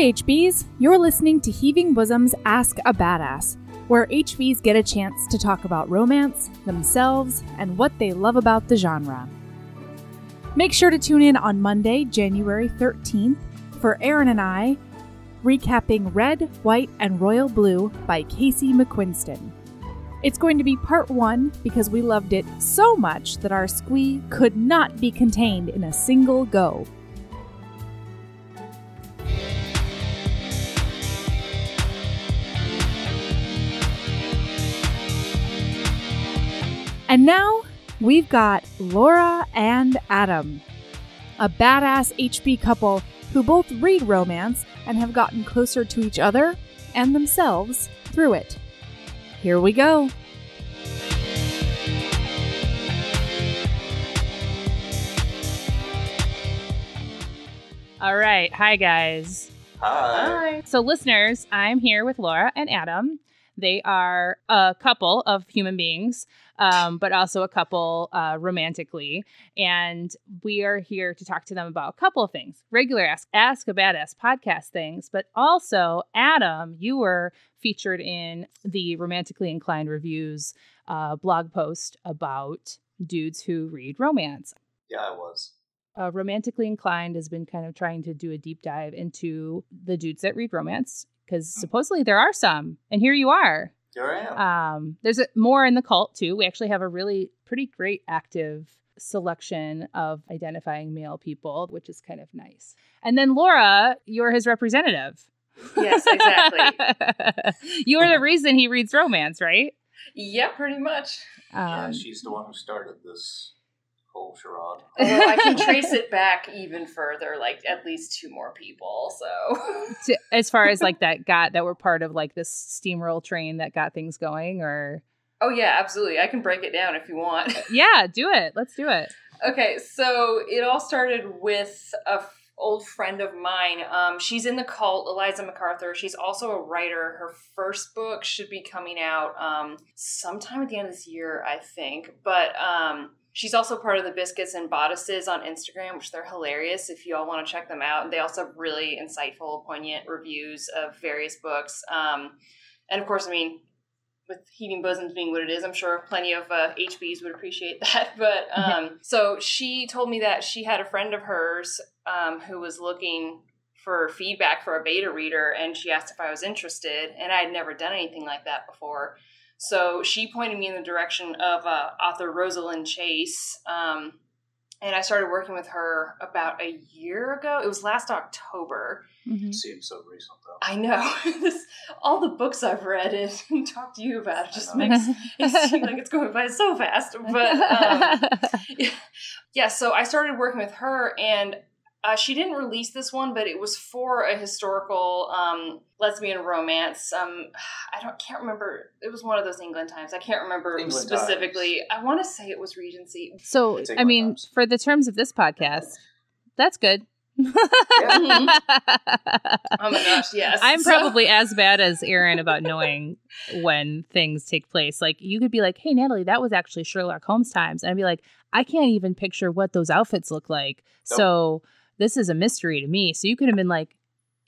HBs, you're listening to Heaving Bosoms Ask a Badass, where HBs get a chance to talk about romance, themselves, and what they love about the genre. Make sure to tune in on Monday, January 13th, for Aaron and I recapping Red, White, and Royal Blue by Casey McQuiston. It's going to be part one because we loved it so much that our squee could not be contained in a single go. And now we've got Laura and Adam, a badass HB couple who both read romance and have gotten closer to each other and themselves through it. Here we go. All right. Hi, guys. Hi. So, listeners, I'm here with Laura and Adam. They are a couple of human beings, um, but also a couple uh, romantically. And we are here to talk to them about a couple of things regular Ask, Ask a Badass podcast things, but also, Adam, you were featured in the Romantically Inclined Reviews uh, blog post about dudes who read romance. Yeah, I was. Uh, romantically inclined has been kind of trying to do a deep dive into the dudes that read romance because supposedly there are some, and here you are. Here I am. Um, there's a, more in the cult too. We actually have a really pretty great active selection of identifying male people, which is kind of nice. And then Laura, you're his representative. Yes, exactly. you are the reason he reads romance, right? yeah, pretty much. yeah, Um, she's the one who started this whole charade. Although I can trace it back even further, like at least two more people. So to, as far as like that got that were part of like this steamroll train that got things going, or Oh yeah, absolutely. I can break it down if you want. yeah, do it. Let's do it. Okay, so it all started with a f- old friend of mine. Um, she's in the cult, Eliza MacArthur. She's also a writer. Her first book should be coming out um, sometime at the end of this year, I think. But um, she's also part of the Biscuits and Bodices on Instagram, which they're hilarious if you all want to check them out. And they also have really insightful, poignant reviews of various books. Um, and of course, I mean, with heaving bosoms being what it is, I'm sure plenty of uh, HBs would appreciate that. But um, so she told me that she had a friend of hers um, who was looking for feedback for a beta reader, and she asked if I was interested, and I had never done anything like that before. So she pointed me in the direction of uh, author Rosalind Chase. Um, and I started working with her about a year ago. It was last October. Mhm. Seems so recent though. I know. this, all the books I've read and, and talked to you about it just makes it seem like it's going by so fast. But um, yeah, so I started working with her, and uh, she didn't release this one, but it was for a historical um, lesbian romance. Um, I don't can't remember. It was one of those England times. I can't remember England specifically. I want to say it was Regency. so, I mean, times. for the terms of this podcast, that's good. Oh my gosh, yes. I'm So- probably as bad as Aaron about knowing when things take place. Like you could be like, "Hey, Natalie, that was actually Sherlock Holmes times," and I'd be like, "I can't even picture what those outfits look like." Nope. So this is a mystery to me. So you could have been like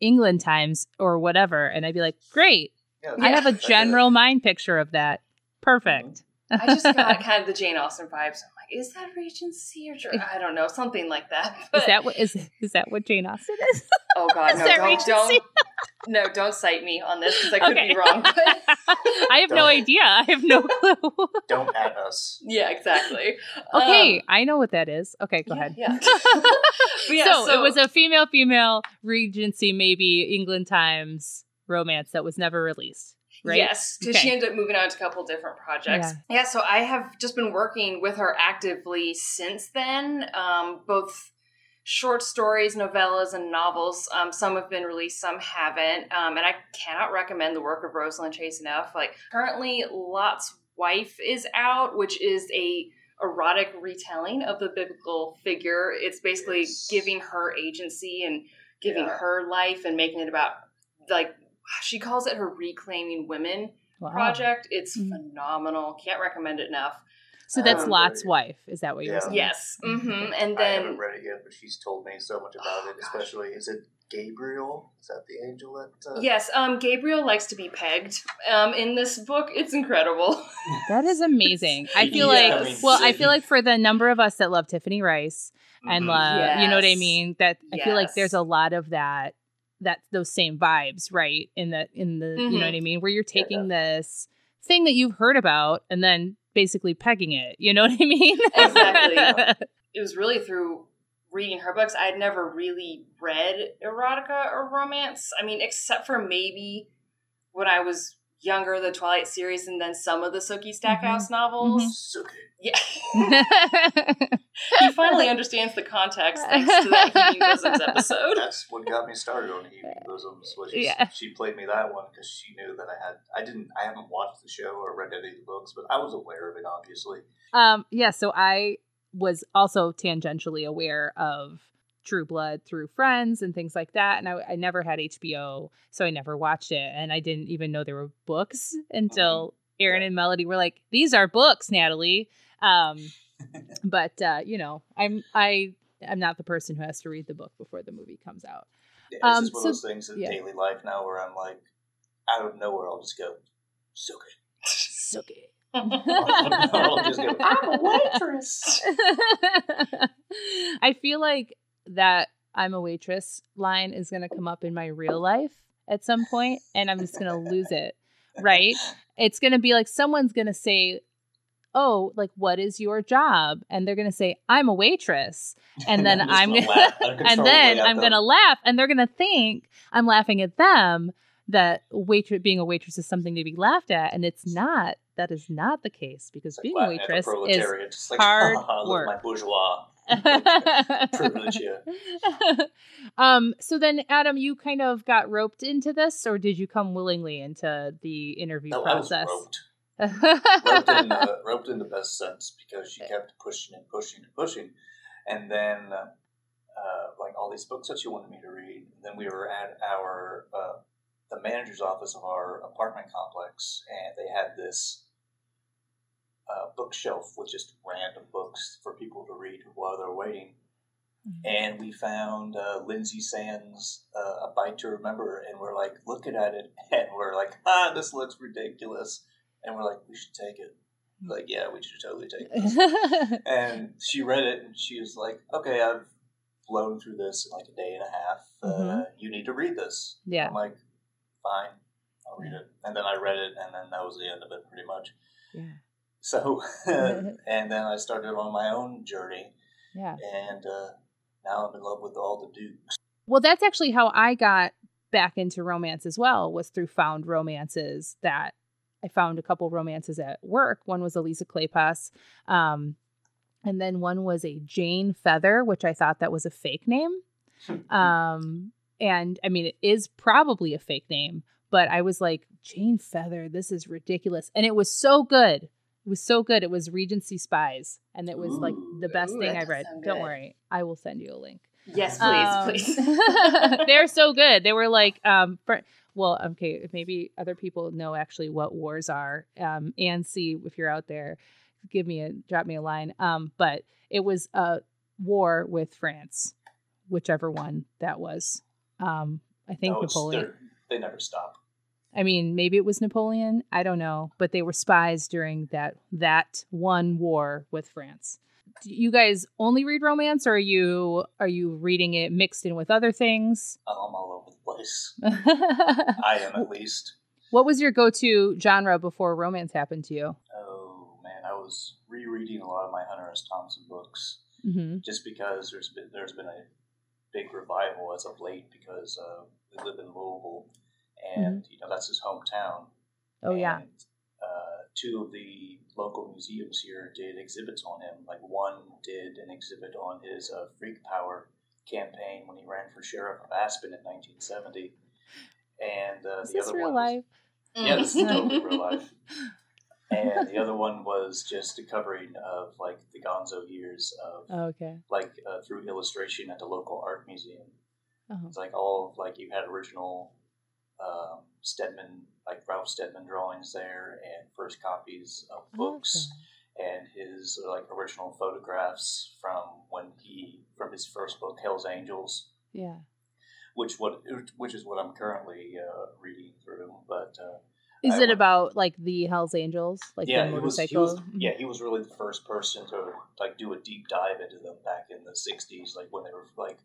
England times or whatever, and I'd be like, "Great, Yeah, I have a general mind picture of that. Perfect." Mm-hmm. I just got kind of the Jane Austen vibes. I'm like, is that Regency or I don't know, something like that. Is But- that what is is that what Jane Austen is? Oh God, Is no! Don't, don't, no, don't cite me on this because I could Okay. be wrong. I have no Don't. idea. I have no clue. Don't at us. yeah, exactly. okay, Um, I know what that is. Okay, go yeah, ahead. Yeah. Yeah, so, it was a female female regency maybe england times romance that was never released right Yes, because she ended up moving on to a couple different projects. Yeah. so I have just been working with her actively since then, um, both short stories, novellas, and novels. Um, some have been released, some haven't, um, and I cannot recommend the work of Rosalind Chase enough. Like currently, Lot's wife is out, which is a erotic retelling of the biblical figure. It's basically Yes. giving her agency and giving Yeah. her life and making it about like she calls it her reclaiming women Wow. project it's Mhm. phenomenal can't recommend it enough so that's Um, lot's wife is that what you're Yeah. saying yes hmm and I haven't then read it yet, but she's told me so much about it. Especially, is it Gabriel. Is that the angel that? Uh, Yes, um, Gabriel likes to be pegged. Um, in this book, it's incredible. That is amazing. I feel Yes. like, well, I feel like for the number of us that love Tiffany Reisz and Mhm. love, you know what I mean, that I feel like there's a lot of that, that those same vibes, right? In the, in the, you know what I mean, where you're taking this thing that you've heard about and then basically pegging it. You know what I mean? Exactly. it was really through reading her books. I'd never really read erotica or romance. I mean, except for maybe when I was younger, the Twilight series, and then some of the Sookie Stackhouse novels. So good. Yeah, he finally understands the context thanks to that Heaving Bosoms episode. That's what got me started on Heaving Bosoms. Was she, Yeah. she played me that one because she knew that I had. I didn't. I haven't watched the show or read any of the books, but I was aware of it. Obviously, Um, yeah, so I was also tangentially aware of True Blood through friends and things like that. And I, I never had HBO, so I never watched it. And I didn't even know there were books until Aaron and Melody were like, These are books, Natalie. Um, but uh, you know, I'm I I'm not the person who has to read the book before the movie comes out. Yeah, it's Um, just one so- of those things in yeah. daily life now where I'm like, out of nowhere, I'll just go, so good. So good. I'll just go, I'm a waitress. I feel like that I'm a waitress line is going to come up in my real life at some point and I'm just going to lose it. Right? It's going to be like someone's going to say, "Oh, like what is your job?" and they're going to say, "I'm a waitress." And then I'm gonna- laugh And then I'm going to laugh and they're going to think I'm laughing at them that waitress being a waitress is something to be laughed at and it's not. That is not the case because like being a laughing at the waitress is just like, hard "Ha, ha, look work." my bourgeois. Privilege, um so then adam you kind of got roped into this or did you come willingly into the interview No, I was process roped. roped in, uh, roped in the best sense because she kept pushing and pushing and pushing, and then uh, like all these books that she wanted me to read. And then we were at our uh, the manager's office of our apartment complex, and they had this uh, bookshelf with just random books for people to read while they're waiting. And we found uh, Lynsay Sands, uh, a bite to remember, and we're like looking at it, and we're like, ah, this looks ridiculous, and we're like, we should take it. Like, yeah, we should totally take this. and she read it, and she was like, okay, I've blown through this in like a day and a half. Uh, Mhm. you need to read this. yeah I'm like, fine, I'll read it. And then I read it, and then that was the end of it, pretty much. yeah So, and then I started on my own journey, yeah. And uh, now I'm in love with all the dukes. well that's actually how i got back into romance as well was through found romances that i found a couple romances at work. One was elisa Kleypas um, and then one was a jane feather which i thought that was a fake name. Um and i mean it is probably a fake name but i was like jane feather this is ridiculous. And it was so good it was so good it was regency spies and it was like the best Ooh, thing i does read don't worry i will send you a link yes, please, um, please. they're so good. They were like, um, for, well, okay, maybe other people know actually what wars are. Um, and see if you're out there, give me a drop me a line. Um, but it was a war with France, whichever one that was. Um, I think No, Napoleon. They never stop. I mean, maybe it was Napoleon. I don't know, but they were spies during that that one war with France. Do you guys only read romance, or are you are you reading it mixed in with other things? I'm all over the place. I am at least. What was your go-to genre before romance happened to you? Oh man, I was rereading a lot of my Hunter S. Thompson books hmm just because there's been there's been a big revival as of late because uh, we live in Louisville, and you know that's his hometown. Mm-hmm. Oh yeah, uh, two of the local museums here did exhibits on him. Like one did an exhibit on his uh, Freak Power campaign when he ran for sheriff of Aspen in 1970. And uh, is the this other real one was- life? Yeah, this is totally real life. And the other one was just a covering of like the Gonzo years of Oh, okay. like uh, through illustration at the local art museum. Oh. It's like all of, like you had original um, Steadman, like Ralph Steadman drawings there, and first copies of books, Awesome. and his like original photographs from when he from his first book, Hell's Angels. Yeah. which what which is what I'm currently uh, reading through. But uh, Is I it went- about like the Hell's Angels, like yeah, the he was, he was yeah he was really the first person to like do a deep dive into them back in the '60s, like when they were like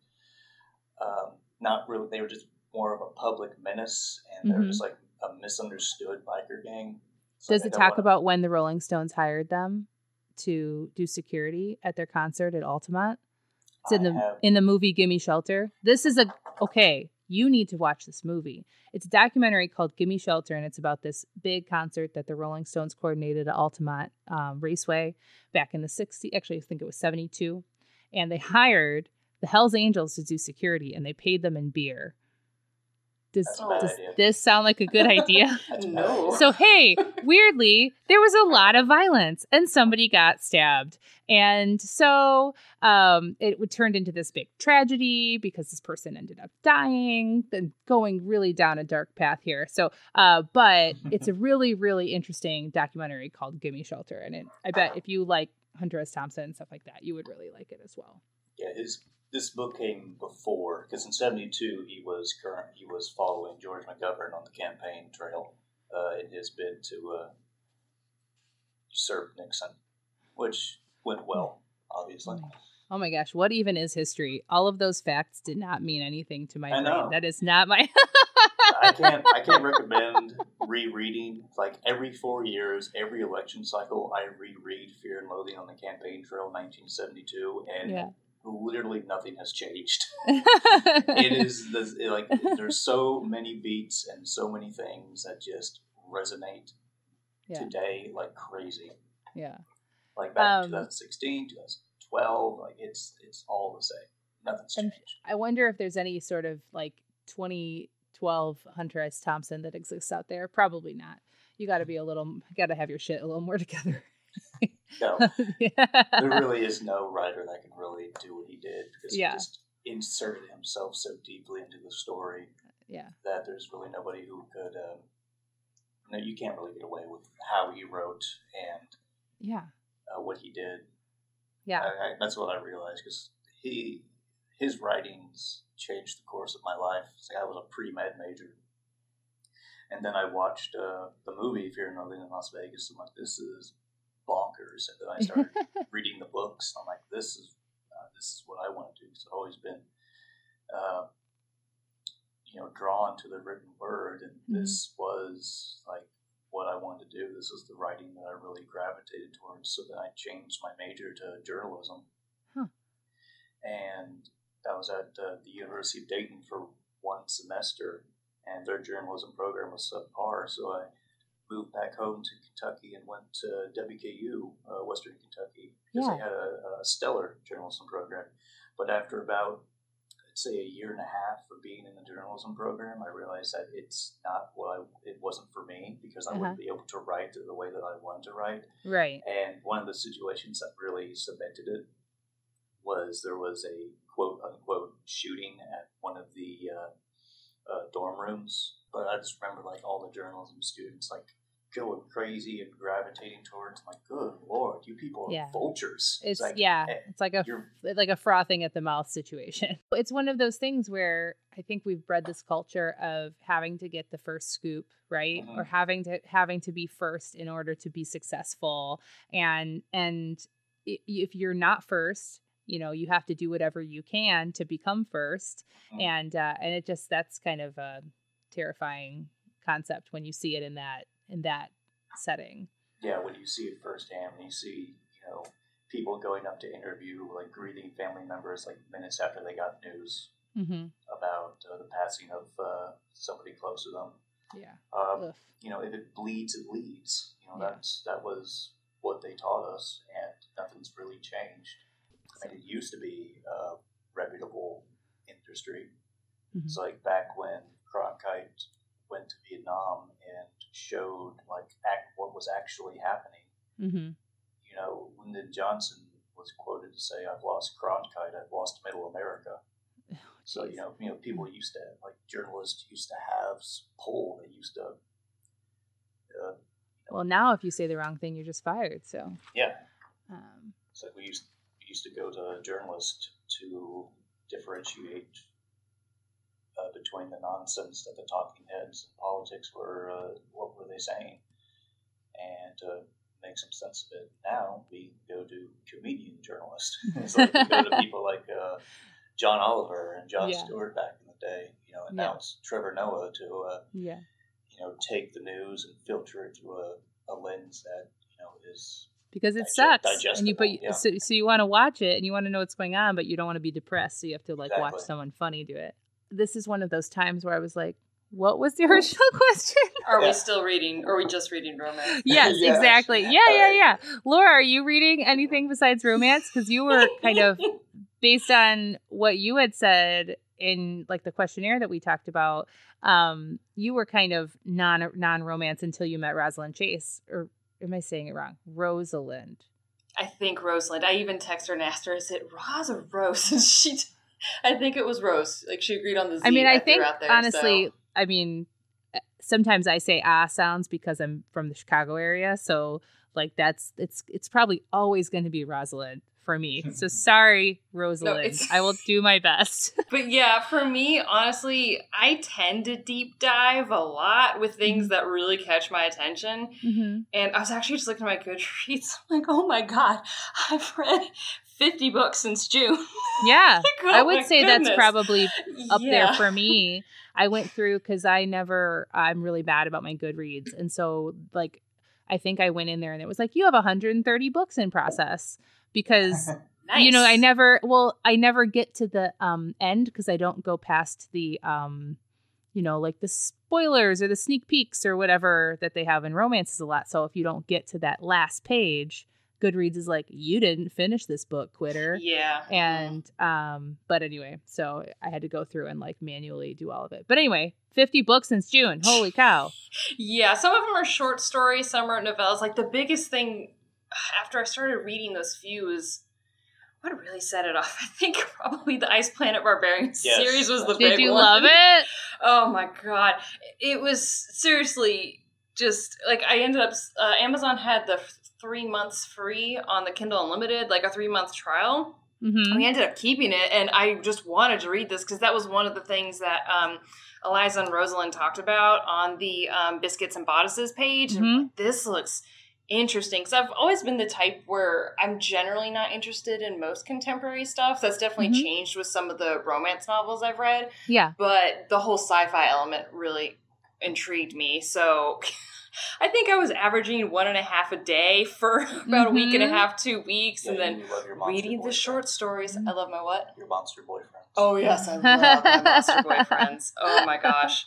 um, not really they were just more of a public menace and they're Mhm. just like a misunderstood biker gang. It's Does it talk wanna- about when the Rolling Stones hired them to do security at their concert at Altamont? It's in I the have- in the movie Gimme Shelter. This is a okay. You need to watch this movie. It's a documentary called Gimme Shelter, and it's about this big concert that the Rolling Stones coordinated at Altamont um, Raceway back in the 60s. Actually, I think it was 72. And they hired the Hells Angels to do security, and they paid them in beer. Does, That's a bad does idea. this sound like a good idea? That's a bad No. So hey, weirdly, there was a lot of violence and somebody got stabbed. And so um it turned into this big tragedy because this person ended up dying, then going really down a dark path here. So uh but it's a really, really interesting documentary called Gimme Shelter. And it, I bet if you like Hunter S. Thompson and stuff like that, you would really like it as well. Yeah, his this book came before because in '72 he was current. He was following George McGovern on the campaign trail uh, in his bid to uh, usurp Nixon, which went well, obviously. Oh my gosh, what even is history? All of those facts did not mean anything to my I brain. know. That is not my I can't. I can't recommend rereading. Like every four years, every election cycle, I reread Fear and Loathing on the Campaign Trail, 1972, and Yeah. Literally nothing has changed. it is the, it, like there's so many beats and so many things that just resonate Yeah. today like crazy. Yeah. Like back Um, in 2016, 2012, like it's it's all the same. Nothing's changed. I wonder if there's any sort of like 2012 Hunter S. Thompson that exists out there. Probably not. You got to be a little, got to have your shit a little more together. No, yeah. there really is no writer that can really do what he did because Yeah. he just inserted himself so deeply into the story Yeah. that there's really nobody who could. Um, no, you can't really get away with how he wrote and Yeah. uh, what he did. Yeah. I, I, that's what I realized because he his writings changed the course of my life. Like I was a pre med major, and then I watched uh, the movie Fear and Loathing in Las Vegas. I'm like, this is bonkers. And then I started reading the books. I'm like, this is uh, this is what I want to do. I've always been, uh, you know, drawn to the written word, and Mhm. this was like what I wanted to do. This was the writing that I really gravitated towards. So then I changed my major to journalism, Huh. and I was at uh, the University of Dayton for one semester, and their journalism program was subpar. So I moved back home to Kentucky and went to WKU, uh, Western Kentucky, because they Yeah. had a, a stellar journalism program. But after about, I'd say, a year and a half of being in the journalism program, I realized that it's not what I, it wasn't for me because I Uh-huh. wouldn't be able to write the way that I wanted to write. Right. And one of the situations that really cemented it was there was a quote unquote shooting at one of the uh, uh, dorm rooms. But I just remember like all the journalism students like going crazy and gravitating towards. Like, good lord, you people are Yeah. vultures. It's, like, yeah. eh, It's like a you're like a frothing at the mouth situation. It's one of those things where I think we've bred this culture of having to get the first scoop, right? Mhm. Or having to having to be first in order to be successful. And and if you're not first, you know, you have to do whatever you can to become 1st Mhm. And uh and it just that's kind of a terrifying concept when you see it in that in that setting. yeah, when you see it firsthand, when you see, you know, people going up to interview, like greeting family members, like minutes after they got news Mhm. about uh, the passing of uh, somebody close to them. Yeah. Ugh. you know, if it bleeds, it leads. You know, Yeah. that's that was what they taught us, and nothing's really changed. I mean, it used to be a reputable industry. Mhm. It's like back when Cronkite went to Vietnam and showed like act what was actually happening. Mhm. You know, Lyndon Johnson was quoted to say, "I've lost Cronkite. I've lost Middle America." So you know, you know, people used to like journalists used to have pull. They used to, uh, Well, now if you say the wrong thing, you're just fired. So, yeah. um, It's like we used we used to go to journalists to differentiate uh, between the nonsense that the talking heads in politics were, uh, what were they saying, and to make some sense of it. Now we go to comedian journalists. so we go to people like uh, John Oliver and Jon Yeah. Stewart back in the day. You know, and Yeah. now it's Trevor Noah to uh, Yeah. you know take the news and filter it through a, a lens that you know is Because it sucks, and you digestible, yeah. so, so you want to watch it and you want to know what's going on, but you don't want to be depressed, so you have to like watch someone funny do it. This is one of those times where I was like, "What was the original question?" Are we still reading? Or are we just reading romance? yes, Yes. exactly. Yeah, yeah, yeah. Laura, are you reading anything besides romance? Because you were kind of based on what you had said in like the questionnaire that we talked about. Um, you were kind of non non romance until you met Rosalind Chase, or am I saying it wrong? Rosalind. I think Rosalind. I even texted her and asked her, "Is it Roz or Rose?" And she, I think it was Rose. Like she agreed on the Z. I mean, I think there, honestly, so- I mean, uh, sometimes I say ah sounds because I'm from the Chicago area, so like that's it's it's probably always going to be Rosalind for me. So sorry, Rosalind. it's- I will do my best. But yeah, for me, honestly, I tend to deep dive a lot with Mm-hmm. things that really catch my attention. mm-hmm. And I was actually just looking at my Goodreads. I'm like, oh my god, I've read 50 books since June. Yeah, Like, I oh would my say that's probably up there for me. I went through because I never, I'm really bad about my Goodreads. And so, like, I think I went in there and it was like, you have 130 books in process because, you know, I never, well, I never get to the um, end because I don't go past the, um, you know, like the spoilers or the sneak peeks or whatever that they have in romances a lot. So if you don't get to that last page, Goodreads is like, you didn't finish this book, quitter Yeah. and um but anyway so i had to go through and like manually do all of it but anyway 50 books since june holy cow Yeah, some of them are short stories, some are novellas. Like the biggest thing after I started reading those few is what really set it off. I think probably the Ice Planet Barbarians Yes. series was the did big you love it Oh my god, it was seriously just like I ended up. Uh, Amazon had the f- three months free on the Kindle Unlimited, like a three month trial. mm-hmm. We ended up keeping it, and I just wanted to read this because that was one of the things that um, Eliza and Rosalind talked about on the um, Biscuits and Bodices page. And Mhm. like, this looks interesting because I've always been the type where I'm generally not interested in most contemporary stuff. That's definitely Mhm. changed with some of the romance novels I've read, yeah but the whole sci-fi element really intrigued me. So. I think I was averaging one and a half a day for about a week and a Mhm. half, two weeks, Yeah, and then you love your monster reading the short stories. I love my what? Your monster boyfriend. Oh yes, I love my monster boyfriends. Oh my gosh.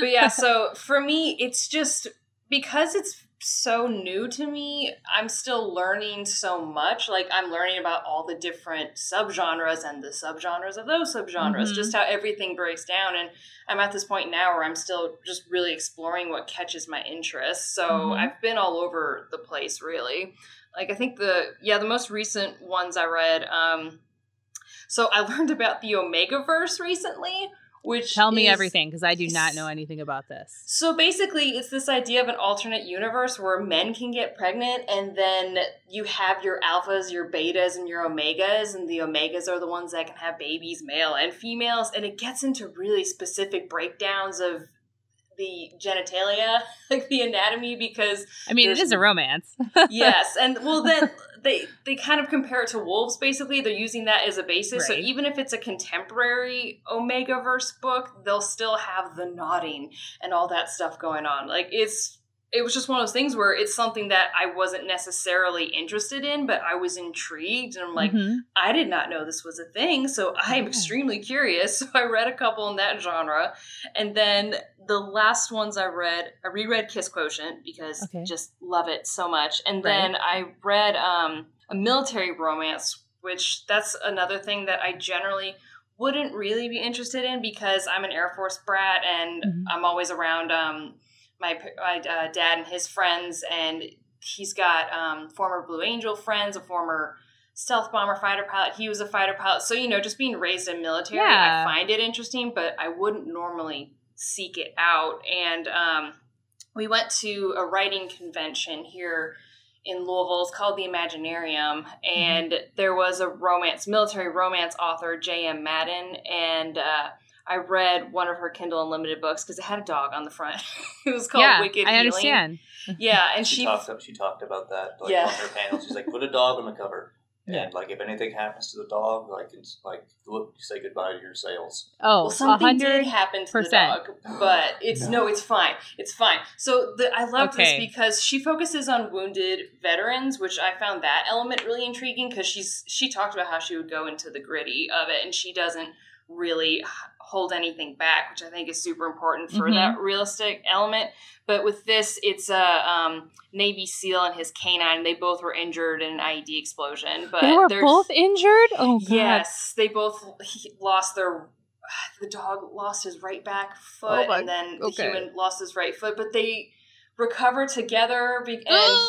But yeah, so for me, it's just because it's so new to me, I'm still learning so much. Like I'm learning about all the different subgenres and the subgenres of those subgenres, Mhm. just how everything breaks down. And I'm at this point now where I'm still just really exploring what catches my interest. So Mhm. I've been all over the place really. Like I think the yeah, the most recent ones I read, um so I learned about the Omega Verse recently, which tell me is- everything because i do not know anything about this. So basically, it's this idea of an alternate universe where men can get pregnant, and then you have your alphas, your betas, and your omegas, and the omegas are the ones that can have babies, male and females, and it gets into really specific breakdowns of the genitalia, like the anatomy, because i mean it is a romance. Yes, and well then they they kind of compare it to wolves. Basically, they're using that as a basis. So even if it's a contemporary Omega verse book, they'll still have the nodding and all that stuff going on. Like it's it was just one of those things where it's something that I wasn't necessarily interested in, but I was intrigued, and I'm like, Mhm. I did not know this was a thing, so I am Yeah. extremely curious. So I read a couple in that genre, and then the last ones I read, I reread Kiss Quotient because Okay. just love it so much, and Right. then I read um, a military romance, which that's another thing that I generally wouldn't really be interested in because I'm an Air Force brat and Mhm. I'm always around um, my, my uh, dad and his friends, and he's got um, former Blue Angel friends, a former stealth bomber fighter pilot. He was a fighter pilot, so you know, just being raised in military, Yeah. I find it interesting, but I wouldn't normally seek it out. And um, we went to a writing convention here in Louisville. It's called the Imaginarium, and there was a romance, military romance author, J.M. Madden, and uh, I read one of her Kindle Unlimited books because it had a dog on the front. it was called yeah, Wicked I Healing. understand. Yeah, and she, she, talked up. She talked about that like Yeah. on her panel. She's like, put a dog on the cover, and Yeah. like if anything happens to the dog, like it's like look, say goodbye to your sales. Oh, well, a something did happen to the percent. dog, but it's no, it's fine. It's fine. So the, I love Okay. this because she focuses on wounded veterans, which I found that element really intriguing because she's she talked about how she would go into the gritty of it, and she doesn't really hold anything back, which I think is super important for Mhm. that realistic element. But with this, it's a um, Navy SEAL and his canine. They both were injured in an IED explosion, but They were both injured. Oh god. Yes, they both lost their. The dog lost his right back foot, Oh my- and then the okay. human lost his right foot. But they recover together, and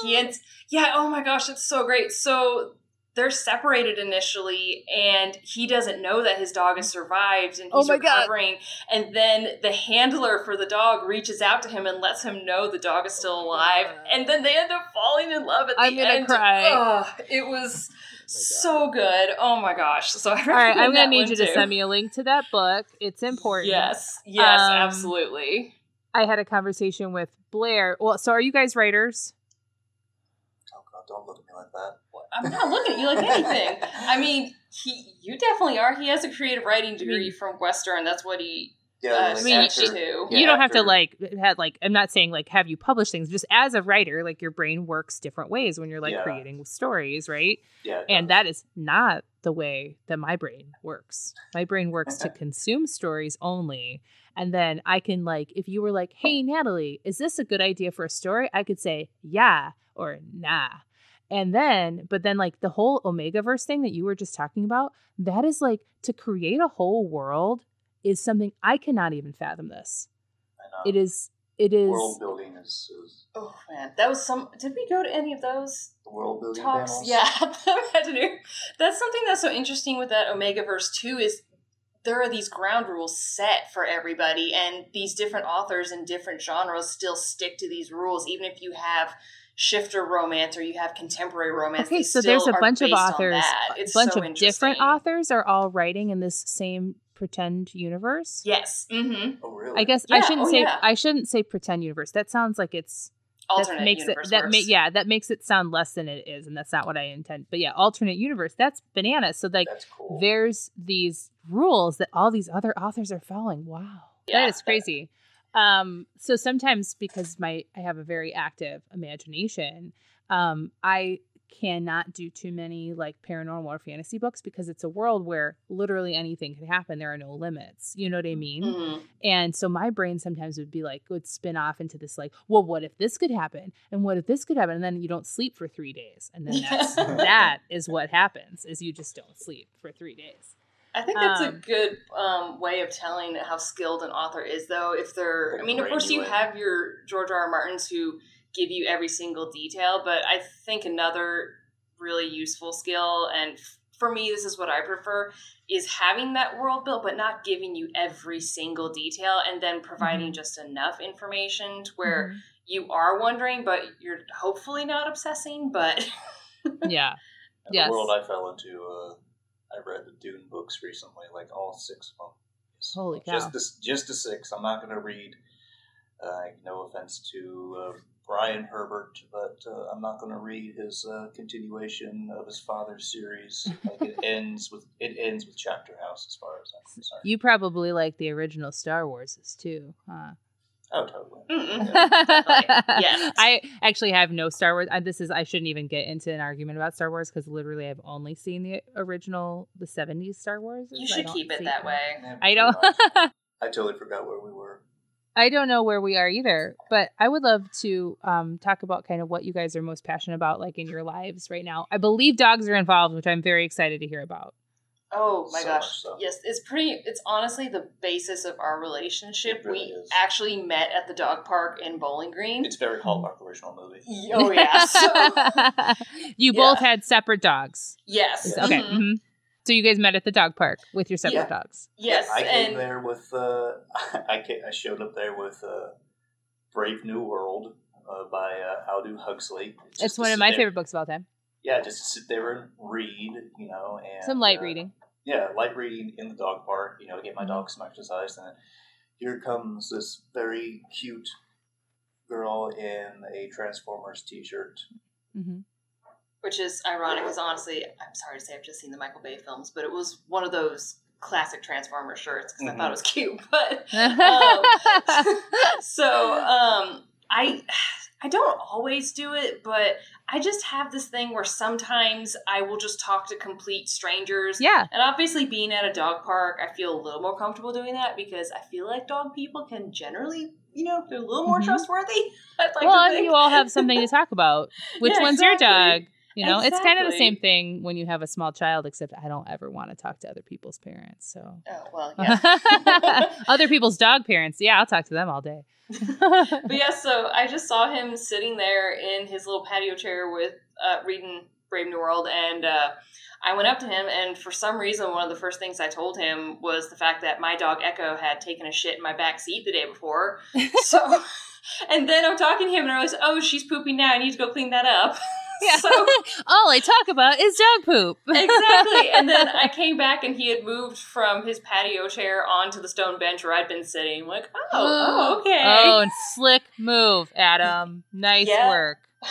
he ends. Yeah, oh my gosh, it's so great. So they're separated initially, and he doesn't know that his dog has survived, and he's Oh he's my God. recovering. And then the handler for the dog reaches out to him and lets him know the dog is still alive. And then they end up falling in love at the I'm gonna end. cry. Ugh, it was so good. Oh my gosh. So I All right, I'm gonna need one you to send me a link to that book. It's important. Yes. Yes, Um, absolutely. I had a conversation with Blair. Well, so are you guys writers? Oh God, don't look at me like that. I'm not looking at you like anything. I mean, he you definitely are. He has a creative writing degree from Western. That's what he Yeah, uh, I mean, switched after- to. Yeah, you don't have to like have like I'm not saying like have you publish things. Just as a writer, like your brain works different ways when you're like Yeah. creating stories, right? Yeah, And that is not the way that my brain works. My brain works to consume stories only. And then I can like if you were like, "Hey Natalie, is this a good idea for a story?" I could say, "Yeah" or "Nah." And then but then like the whole Omega verse thing that you were just talking about, that is like to create a whole world is something I cannot even fathom this. I know. It is it is world building is, is Oh man, that was some. Did we go to any of those the world building talks? panels. Yeah, Imagineer. That's something that's so interesting with that Omega Verse too is there are these ground rules set for everybody, and these different authors in different genres still stick to these rules, even if you have shifter romance or you have contemporary romance. Okay, so there's a bunch of authors, that. a bunch so of different authors are all writing in this same pretend universe. Yes. Mm-hmm. Oh really? I guess I shouldn't oh, say yeah. I shouldn't say pretend universe. That sounds like it's Alternate that makes universe it that ma- yeah that makes it sound less than it is, and that's not what I intend. But yeah, alternate universe. That's bananas. So like cool. there's these rules that all these other authors are following. Wow, Yeah, that is that- crazy. Um, so sometimes because my I have a very active imagination, um, I cannot do too many like paranormal or fantasy books because it's a world where literally anything can happen. There are no limits. You know what I mean? Mhm. And so my brain sometimes would be like, would spin off into this, like, well, what if this could happen? And what if this could happen? And then you don't sleep for three days. And then that's, that is what happens is you just don't sleep for three days. I think that's a Um, good um, way of telling how skilled an author is, though. If they're, I mean, of course, you you have your George R. R. Martins who give you every single detail, but I think another really useful skill, and f- for me, this is what I prefer, is having that world built, but not giving you every single detail, and then providing just enough information to where Mm-hmm. you are wondering, but you're hopefully not obsessing. But Yeah. And Yes. The world I fell into, uh, I read the Dune books recently, like all six of them. Holy cow. Just the, just the six. I'm not going to read. Uh, no offense to uh, Brian Herbert, but uh, I'm not going to read his uh, continuation of his father's series. Like it ends with it ends with Chapter House, as far as I'm concerned. You probably like the original Star Warses too, huh? Oh, totally. Yes. I actually have no Star Wars. I, this is I shouldn't even get into an argument about Star Wars because literally I've only seen the original, the '70s Star Wars. you should keep it see- that way. I don't. I totally forgot where we were. I don't know where we are either, but I would love to um, talk about kind of what you guys are most passionate about, like in your lives right now. I believe dogs are involved, which I'm very excited to hear about. Oh my So gosh. so. Yes, it's pretty it's honestly the basis of our relationship. Really we is. actually met at the dog park in Bowling Green. It's very Hallmark original movie. oh yeah. So, you Yeah. both had separate dogs. yes. Yeah. Okay. mhm, mhm. So you guys met at the dog park with your separate Yeah. dogs. Yes. I came and there with. Uh, I came, I showed up there with uh, Brave New World uh, by uh, Aldous Huxley. Just It's one of my there- favorite books of all time. Yeah, just to sit there and read, you know, and Some light uh, reading. Yeah, light reading in the dog park. You know, get my Mm-hmm. dog some exercise, and here comes this very cute girl in a Transformers T-shirt. hmm Which is ironic because honestly, I'm sorry to say I've just seen the Michael Bay films, but it was one of those classic Transformer shirts because I thought it was cute. But um, so um, I I don't always do it, but I just have this thing where sometimes I will just talk to complete strangers. yeah. And obviously, being at a dog park, I feel a little more comfortable doing that because I feel like dog people can generally, you know, they're a little more Mhm. trustworthy. I'd like well, you all have something to talk about. Which Yeah, one's your dog? You know, it's kind of the same thing when you have a small child, except I don't ever want to talk to other people's parents. So, Oh well, yeah. other people's dog parents, yeah, I'll talk to them all day. But yeah, so I just saw him sitting there in his little patio chair with uh, reading Brave New World, and uh, I went up to him, and for some reason, one of the first things I told him was the fact that my dog Echo had taken a shit in my back seat the day before. So, and then I'm talking to him, and I was, oh, she's pooping now. I need to go clean that up. Yeah. So all I talk about is dog poop. exactly. And then I came back, and he had moved from his patio chair onto the stone bench where I'd been sitting. I'm like, oh, oh, oh. okay. Oh, and slick move, Adam. Nice Yeah. work.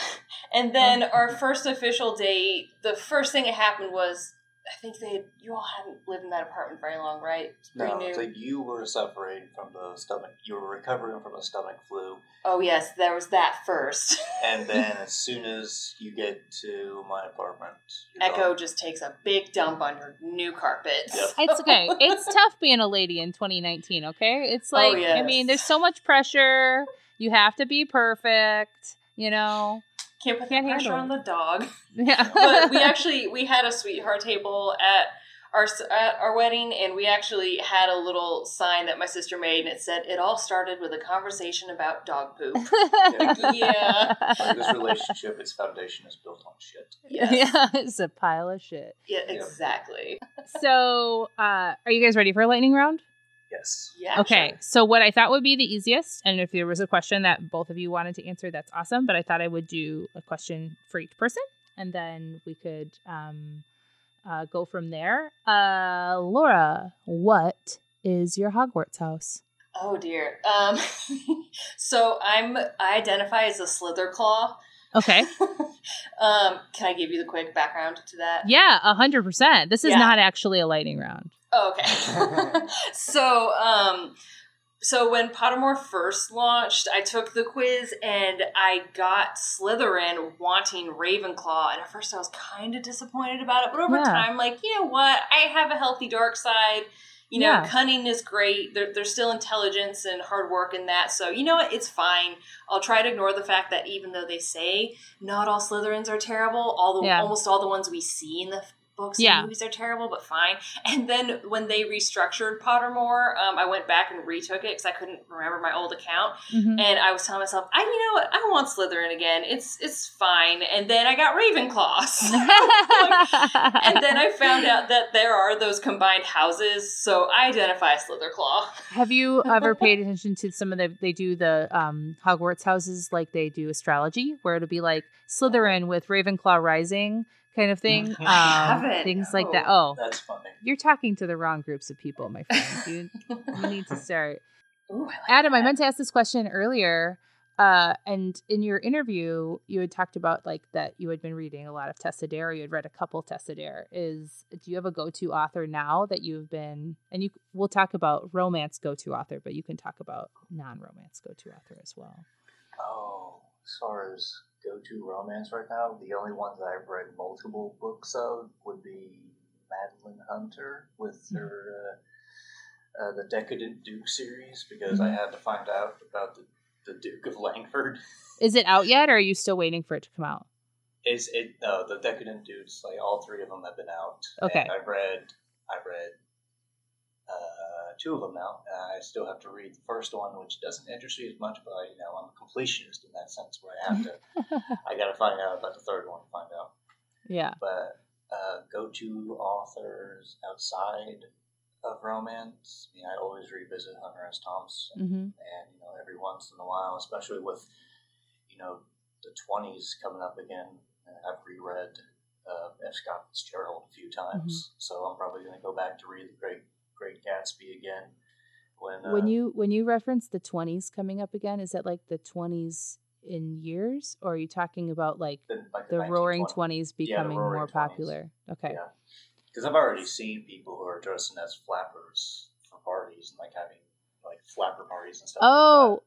And then oh. our first official date, the first thing that happened was I think they had, you all hadn't lived in that apartment very long, right? It's pretty No, new. so you were suffering from the stomach. You were recovering from a stomach flu, oh yes, there was that first. and then as soon as you get to my apartment, Echo gone. just takes a big dump on your new carpet. Yep. It's okay. It's tough being a lady in 2019, okay? It's Oh, like, I mean, there's so much pressure. You have to be perfect, you know? Can't put Can't that pressure on the dog. Yeah. But we actually we had a sweetheart table at our at our wedding, and we actually had a little sign that my sister made, and it said, "It all started with a conversation about dog poop." yeah. Like, this relationship, its foundation is built on shit. Yes. Yeah, it's a pile of shit. Yeah, exactly. So, uh, are you guys ready for a lightning round? Yes. Yeah. Okay, sure. so what I thought would be the easiest, and if there was a question that both of you wanted to answer, that's awesome. But I thought I would do a question for each person, and then we could um, uh, go from there. Uh, Laura, what is your Hogwarts house? Oh dear. Um, so I'm I identify as a Slytherclaw. Okay, um, can I give you the quick background to that? yeah, a hundred percent. This is Yeah. not actually a lightning round. Oh, okay. so, um, so when Pottermore first launched, I took the quiz and I got Slytherin wanting Ravenclaw, and at first I was kind of disappointed about it, but over Yeah. time, like you know what, I have a healthy dark side. You know, Yeah. cunning is great. There, there's still intelligence and hard work in that. So, you know what? It's fine. I'll try to ignore the fact that even though they say not all Slytherins are terrible, all the Yeah. almost all the ones we see in the books Yeah. and movies are terrible, but fine. And then when they restructured Pottermore, um, I went back and retook it because I couldn't remember my old account, Mhm. and I was telling myself, I, you know what, I want Slytherin again. It's it's fine. And then I got Ravenclaw. and then I found out that there are those combined houses, so I identify as Slytherclaw. Have you ever paid attention to some of the they do the um Hogwarts houses like they do astrology where it'll be like Slytherin with Ravenclaw rising kind of thing. Um I haven't, things like no. that. Oh, That's funny. you're talking to the wrong groups of people, my friend. You you need to start. Ooh, I like Adam, I meant to ask this question earlier. Uh, and in your interview, you had talked about like that you had been reading a lot of Tessa Dare. You had read a couple Tessa Dare. Is do you have a go-to author now that you've been? And you we'll talk about romance go-to author, but you can talk about non-romance go-to author as well. Oh, as far as go-to romance right now, the only ones that I've read multiple books of would be Madeline Hunter with her uh, uh, the Decadent Duke series because I had to find out about the, the Duke of Langford. Is it out yet, or are you still waiting for it to come out? Is it uh, the Decadent Dukes? Like all three of them have been out. Okay. I've read. I read. Uh, two of them now. Uh, I still have to read the first one, which doesn't interest me as much, but I, you know, I'm a completionist in that sense, where I have to. I got to find out about the third one to find out. yeah. But uh, go-to authors outside of romance. I mean, I always revisit Hunter S. Thompson, hmm and you know, every once in a while, especially with you know the twenties coming up again, uh, I've reread uh, F. Scott Fitzgerald a few times, so I'm probably going to go back to read the Great Great Gatsby again. When uh, when you when you reference the 20s coming up again, is that like the 20s in years or are you talking about like the, like the roaring 20s becoming roaring more 20s. popular? Okay. Yeah, because I've already seen people who are dressing as flappers for parties and like having like flapper parties and stuff. like Oh,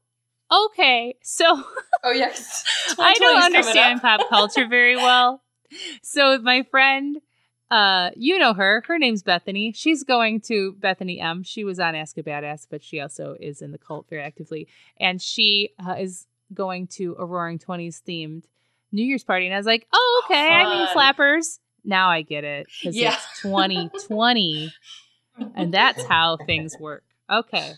okay. So Oh yes, I don't understand pop culture very well. So my friend, uh, you know her. Her name's Bethany. She's going to Bethany M. She was on Ask a Badass, but she also is in the cult very actively, and she uh, is going to a Roaring Twenties themed New Year's party. And I was like, oh, okay. I mean, flappers. Now I get it because Yeah. it's 2020, and that's how things work. Okay,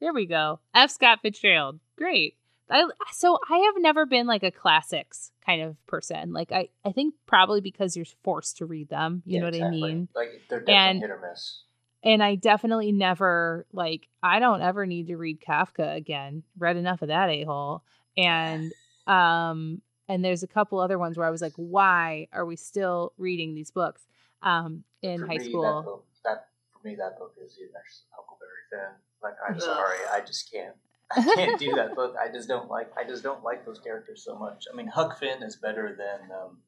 there we go. F. Scott Fitzgerald. Great. I so I have never been like a classics kind of person. Like I I think probably because you're forced to read them. You Yeah, know exactly. what I mean? Like they're definitely And- hit or miss. And I definitely never like I don't ever need to read Kafka again. Read enough of that a hole. And um and there's a couple other ones where I was like, why are we still reading these books? Um in For high me, That, school. book, that for me, that book is The Adventures of Huckleberry Finn. Like I'm sorry, I just can't. I can't do that book. I just don't like. I just don't like those characters so much. I mean, Huck Finn is better than. Um,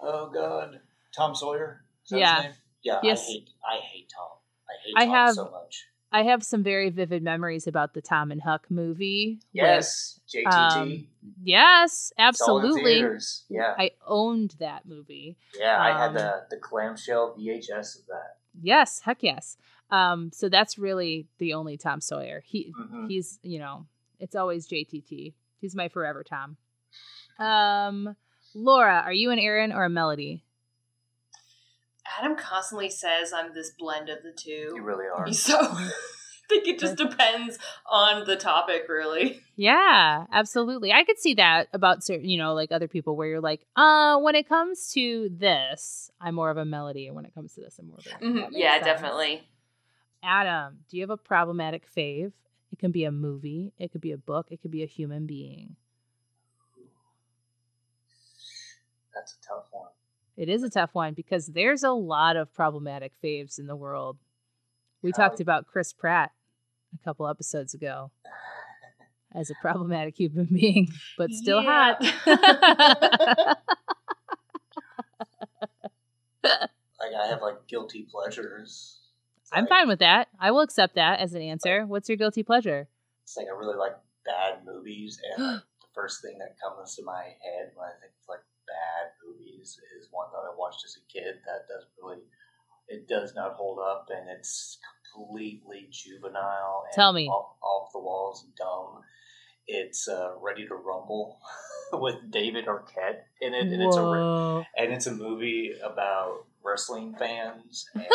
oh God, Tom Sawyer. Is that Yeah. His name? Yeah. Yes. I hate. I hate Tom. I hate I Tom have- so much. I have some very vivid memories about the Tom and Huck movie. with- Yes, JTT. um, yes, Saw it in absolutely. Yeah. I owned that movie. yeah. I had um, the the clamshell VHS of that. Yes, heck yes. Um, so that's really the only Tom Sawyer. He Mhm. he's you know it's always JTT. He's my forever Tom. Um, Laura, are you an Aaron or a Melody? Adam constantly says I'm this blend of the two. You really are. So I think it just depends on the topic, really. Yeah, absolutely. I could see that about certain, you know, like other people where you're like, uh, when it comes to this, I'm more of a melody, and when it comes to this, I'm more of a. Mhm. Yeah, sense. definitely. Adam, do you have a problematic fave? It can be a movie, it could be a book, it could be a human being. That's a tough one. It is a tough one because there's a lot of problematic faves in the world. We How- talked about Chris Pratt a couple episodes ago as a problematic human being, but still Yeah. hot. Like I have like guilty pleasures. I'm like- fine with that. I will accept that as an answer. What's your guilty pleasure? It's like I really like bad movies, and like, the first thing that comes to my head when I think of like bad movies is one that I watched as a kid that doesn't really, it does not hold up, and it's completely juvenile. And Tell me. off, off the walls, dumb. It's uh, Ready to Rumble with David Arquette in it, and it's a and it's a movie about wrestling fans, and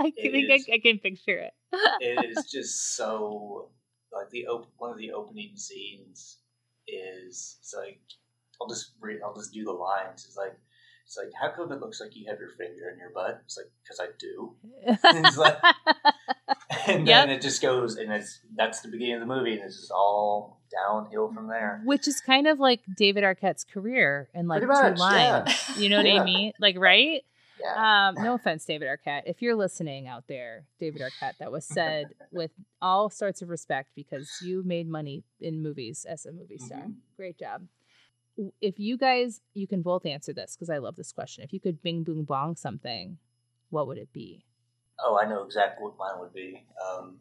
I it think is- I, I can picture it. it is just so like the op- one of the opening scenes is it's like I'll just read I'll just do the lines. It's like it's like how come it looks like you have your finger in your butt? It's like because I do. It's like- And Yep. then it just goes and it's that's the beginning of the movie and it's just all downhill from there. Which is kind of like David Arquette's career in like Pretty two much, yeah. lines. You know what Yeah. I mean? Like, right? Yeah. Um, no offense, David Arquette. If you're listening out there, David Arquette, that was said with all sorts of respect because you made money in movies as a movie star. Mhm. Great job. If you guys, you can both answer this because I love this question. If you could bing boom bong something, what would it be? Oh, I know exactly what mine would be. Um,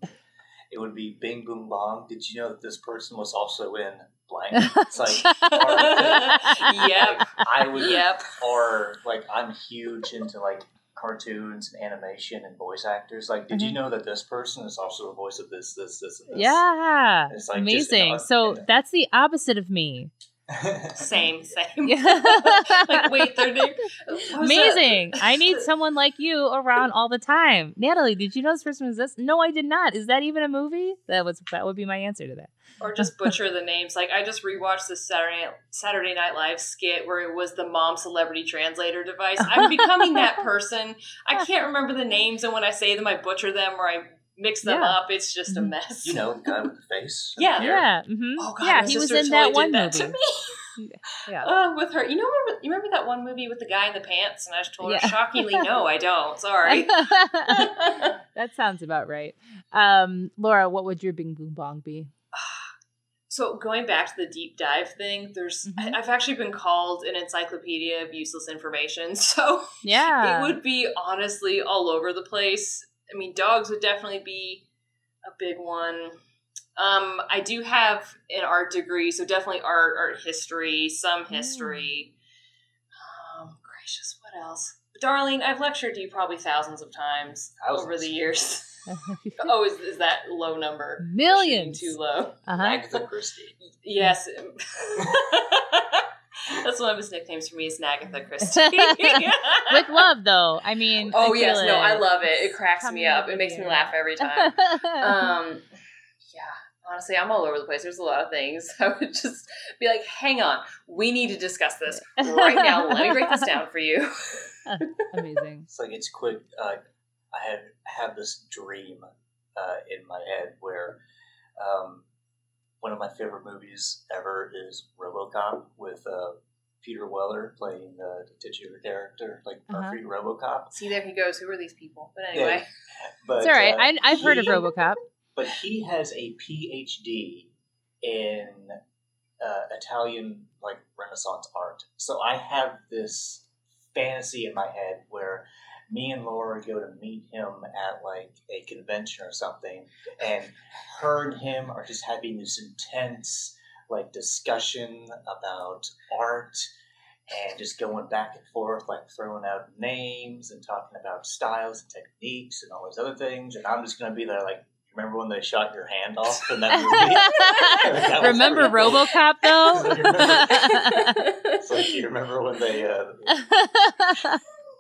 it would be Bing Boom Bong. Did you know that this person was also in blank? It's like Yep. I would Yep. or like I'm huge into like cartoons and animation and voice actors. Like, did you Mhm. know that this person is also the voice of this, this, this, and this? yeah, It's like just amazing. an- so an- that's the opposite of me. Same, same. Yeah. like, wait, their name. what was that? Amazing. I need someone like you around all the time. Natalie, did you know this person exists? No, I did not. Is that even a movie? That was that would be my answer to that. or just butcher the names. Like I just rewatched this Saturday Saturday Night Live skit where it was the mom celebrity translator device. I'm becoming that person. I can't remember the names, and when I say them, I butcher them or I mix them Yeah. up. It's just a Mhm. mess. you know, the guy with the face. Yeah. Here. Yeah. hmm Oh god, yeah, my he was sister in that one did that movie. to me. Yeah. Uh, with her, you know, remember, you remember that one movie with the guy in the pants? And I just told her, shockingly, no, I don't. Sorry. that sounds about right. Um, Laura, what would your bing boom bong be? So going back to the deep dive thing, there's Mhm. I, I've actually been called an encyclopedia of useless information. So Yeah. it would be honestly all over the place. I mean, dogs would definitely be a big one. Um, I do have an art degree, so definitely art, art history, some history. Um, gracious, what else? Darling, I've lectured you probably thousands of times over the years. oh, is, is that low number? Millions. Too low. uh-huh. Agatha Christie. Yes. That's one of his nicknames for me is Nagatha Christie. With love, though. I mean, Oh I yes, no, I love it. It cracks Coming me up. It makes the me laugh every time. um, yeah, honestly, I'm all over the place. There's a lot of things. I would just be like, "Hang on, we need to discuss this right now. Let me break this down for you." Amazing. It's like it's quick. Uh, I had have this dream uh, in my head where um, one of my favorite movies ever is RoboCop with uh, Peter Weller playing the titular character, like Uh-huh. Murphy RoboCop. See, there he goes. Who are these people? But anyway, But It's all right. uh, I, I've heard of RoboCop. But he has a PhD in uh, Italian like Renaissance art. So I have this fantasy in my head where me and Laura go to meet him at like a convention or something, and her and him are just having this intense like discussion about art and just going back and forth, like throwing out names and talking about styles and techniques and all those other things. And I'm just gonna be there like, remember when they shot your hand off from that movie? That Remember. RoboCop though? It's like you remember when they, uh,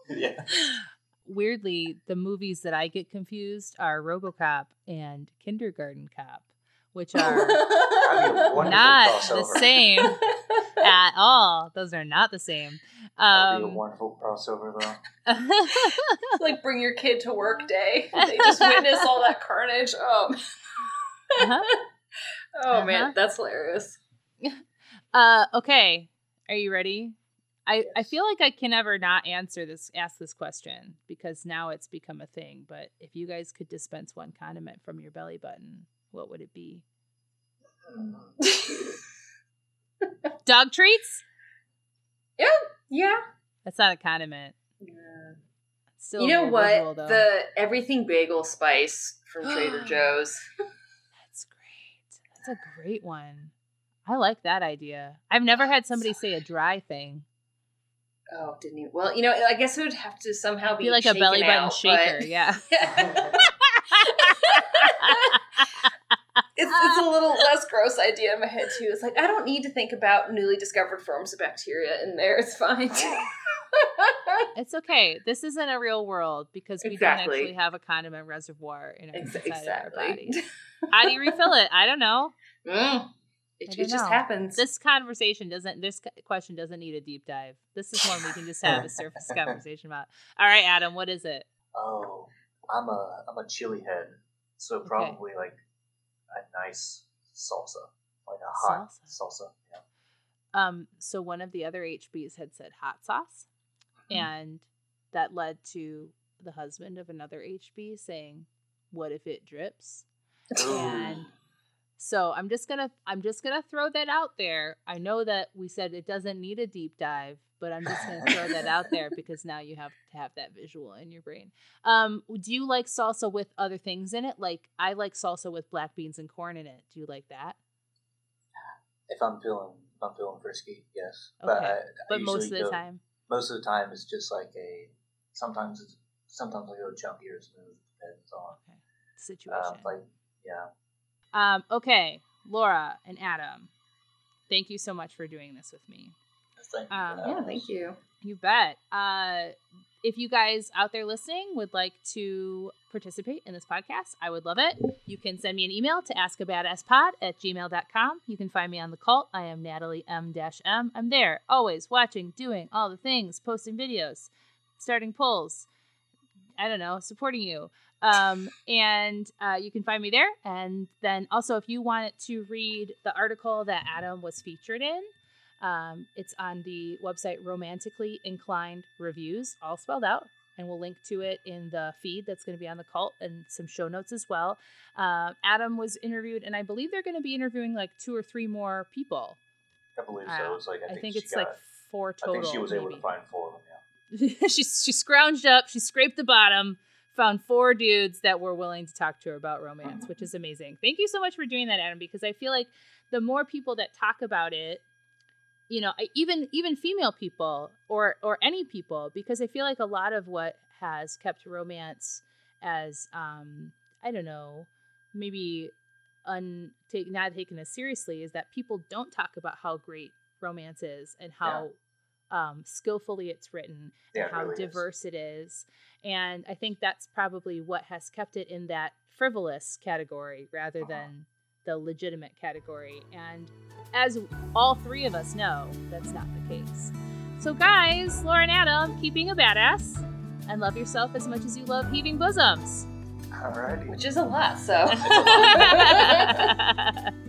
yeah. Weirdly, the movies that I get confused are RoboCop and Kindergarten Cop, which are That'd be a wonderful not the same at all. Those are not the same. That'd be a Um, wonderful crossover, though. Like bring your kid to work day. They just witness all that carnage. Oh, Uh-huh. oh Uh-huh. man, that's hilarious. uh, okay, are you ready? I, I feel like I can never not answer this ask this question because now it's become a thing. But if you guys could dispense one condiment from your belly button, what would it be? Dog treats? Yeah. Yeah. That's not a condiment. It's Still you know what? though. the everything bagel spice from Trader Joe's. That's great. That's a great one. I like that idea. I've never had somebody say a dry thing. Oh, didn't you? Well, you know, I guess it would have to somehow be, Be like a belly button out, shaker, but- yeah. it's, it's a little less gross idea in my head too. It's like I don't need to think about newly discovered forms of bacteria in there. It's fine. It's okay. This isn't a real world because we Exactly. don't actually have a condiment reservoir in our, Ex- inside our body. How do you refill it? I don't know. Mm. It, it just happens. This conversation doesn't. This question doesn't need a deep dive. This is one we can just have a surface conversation about. All right, Adam. What is it? Oh, I'm a I'm a chili head, so probably like a nice salsa, like a hot salsa. Yeah. Um. So one of the other HBs had said hot sauce, and that led to the husband of another HB saying, "What if it drips?" And so I'm just gonna I'm just gonna throw that out there. I know that we said it doesn't need a deep dive, but I'm just gonna throw that out there because now you have to have that visual in your brain. Um, do you like salsa with other things in it? Like I like salsa with black beans and corn in it. Do you like that? If I'm feeling if I'm feeling frisky, yes. Okay. But I, I most of the go- time, most of the time it's just like a. Sometimes it's sometimes I go chunky or smooth. Depends on okay. Situation. uh, like yeah. Um, okay, Laura and Adam, thank you so much for doing this with me. Thank you. Um, yeah, thank you. You bet. Uh, if you guys out there listening would like to participate in this podcast, I would love it. You can send me an email to askabadasspod at gmail.com. You can find me on the cult. I am Natalie M M. I'm there, always watching, doing all the things, posting videos, starting polls. I don't know, supporting you. Um, and uh, you can find me there. And then also, if you want to read the article that Adam was featured in, Um, it's on the website Romantically Inclined Reviews, all spelled out. And we'll link to it in the feed that's going to be on the cult and some show notes as well. Uh, Adam was interviewed, and I believe they're going to be interviewing like two or three more people. I believe so. Uh, It was like I, I think, think it's got, like four total. I think she was able to find four of them. Yeah. she she scrounged up, she scraped the bottom, found four dudes that were willing to talk to her about romance, which is amazing. Thank you so much for doing that, Adam, because I feel like the more people that talk about it, you know, even even female people or or any people, because I feel like a lot of what has kept romance as um I don't know, maybe un take, not taken as seriously is that people don't talk about how great romance is and how um, skillfully it's written Yeah, and it how really is. diverse it is. And I think that's probably what has kept it in that frivolous category rather Uh-huh. than the legitimate category. And as all three of us know, that's not the case. So, guys, Lauren and Adam, keeping a badass and love yourself as much as you love heaving bosoms. Alrighty. Which is a lot, so.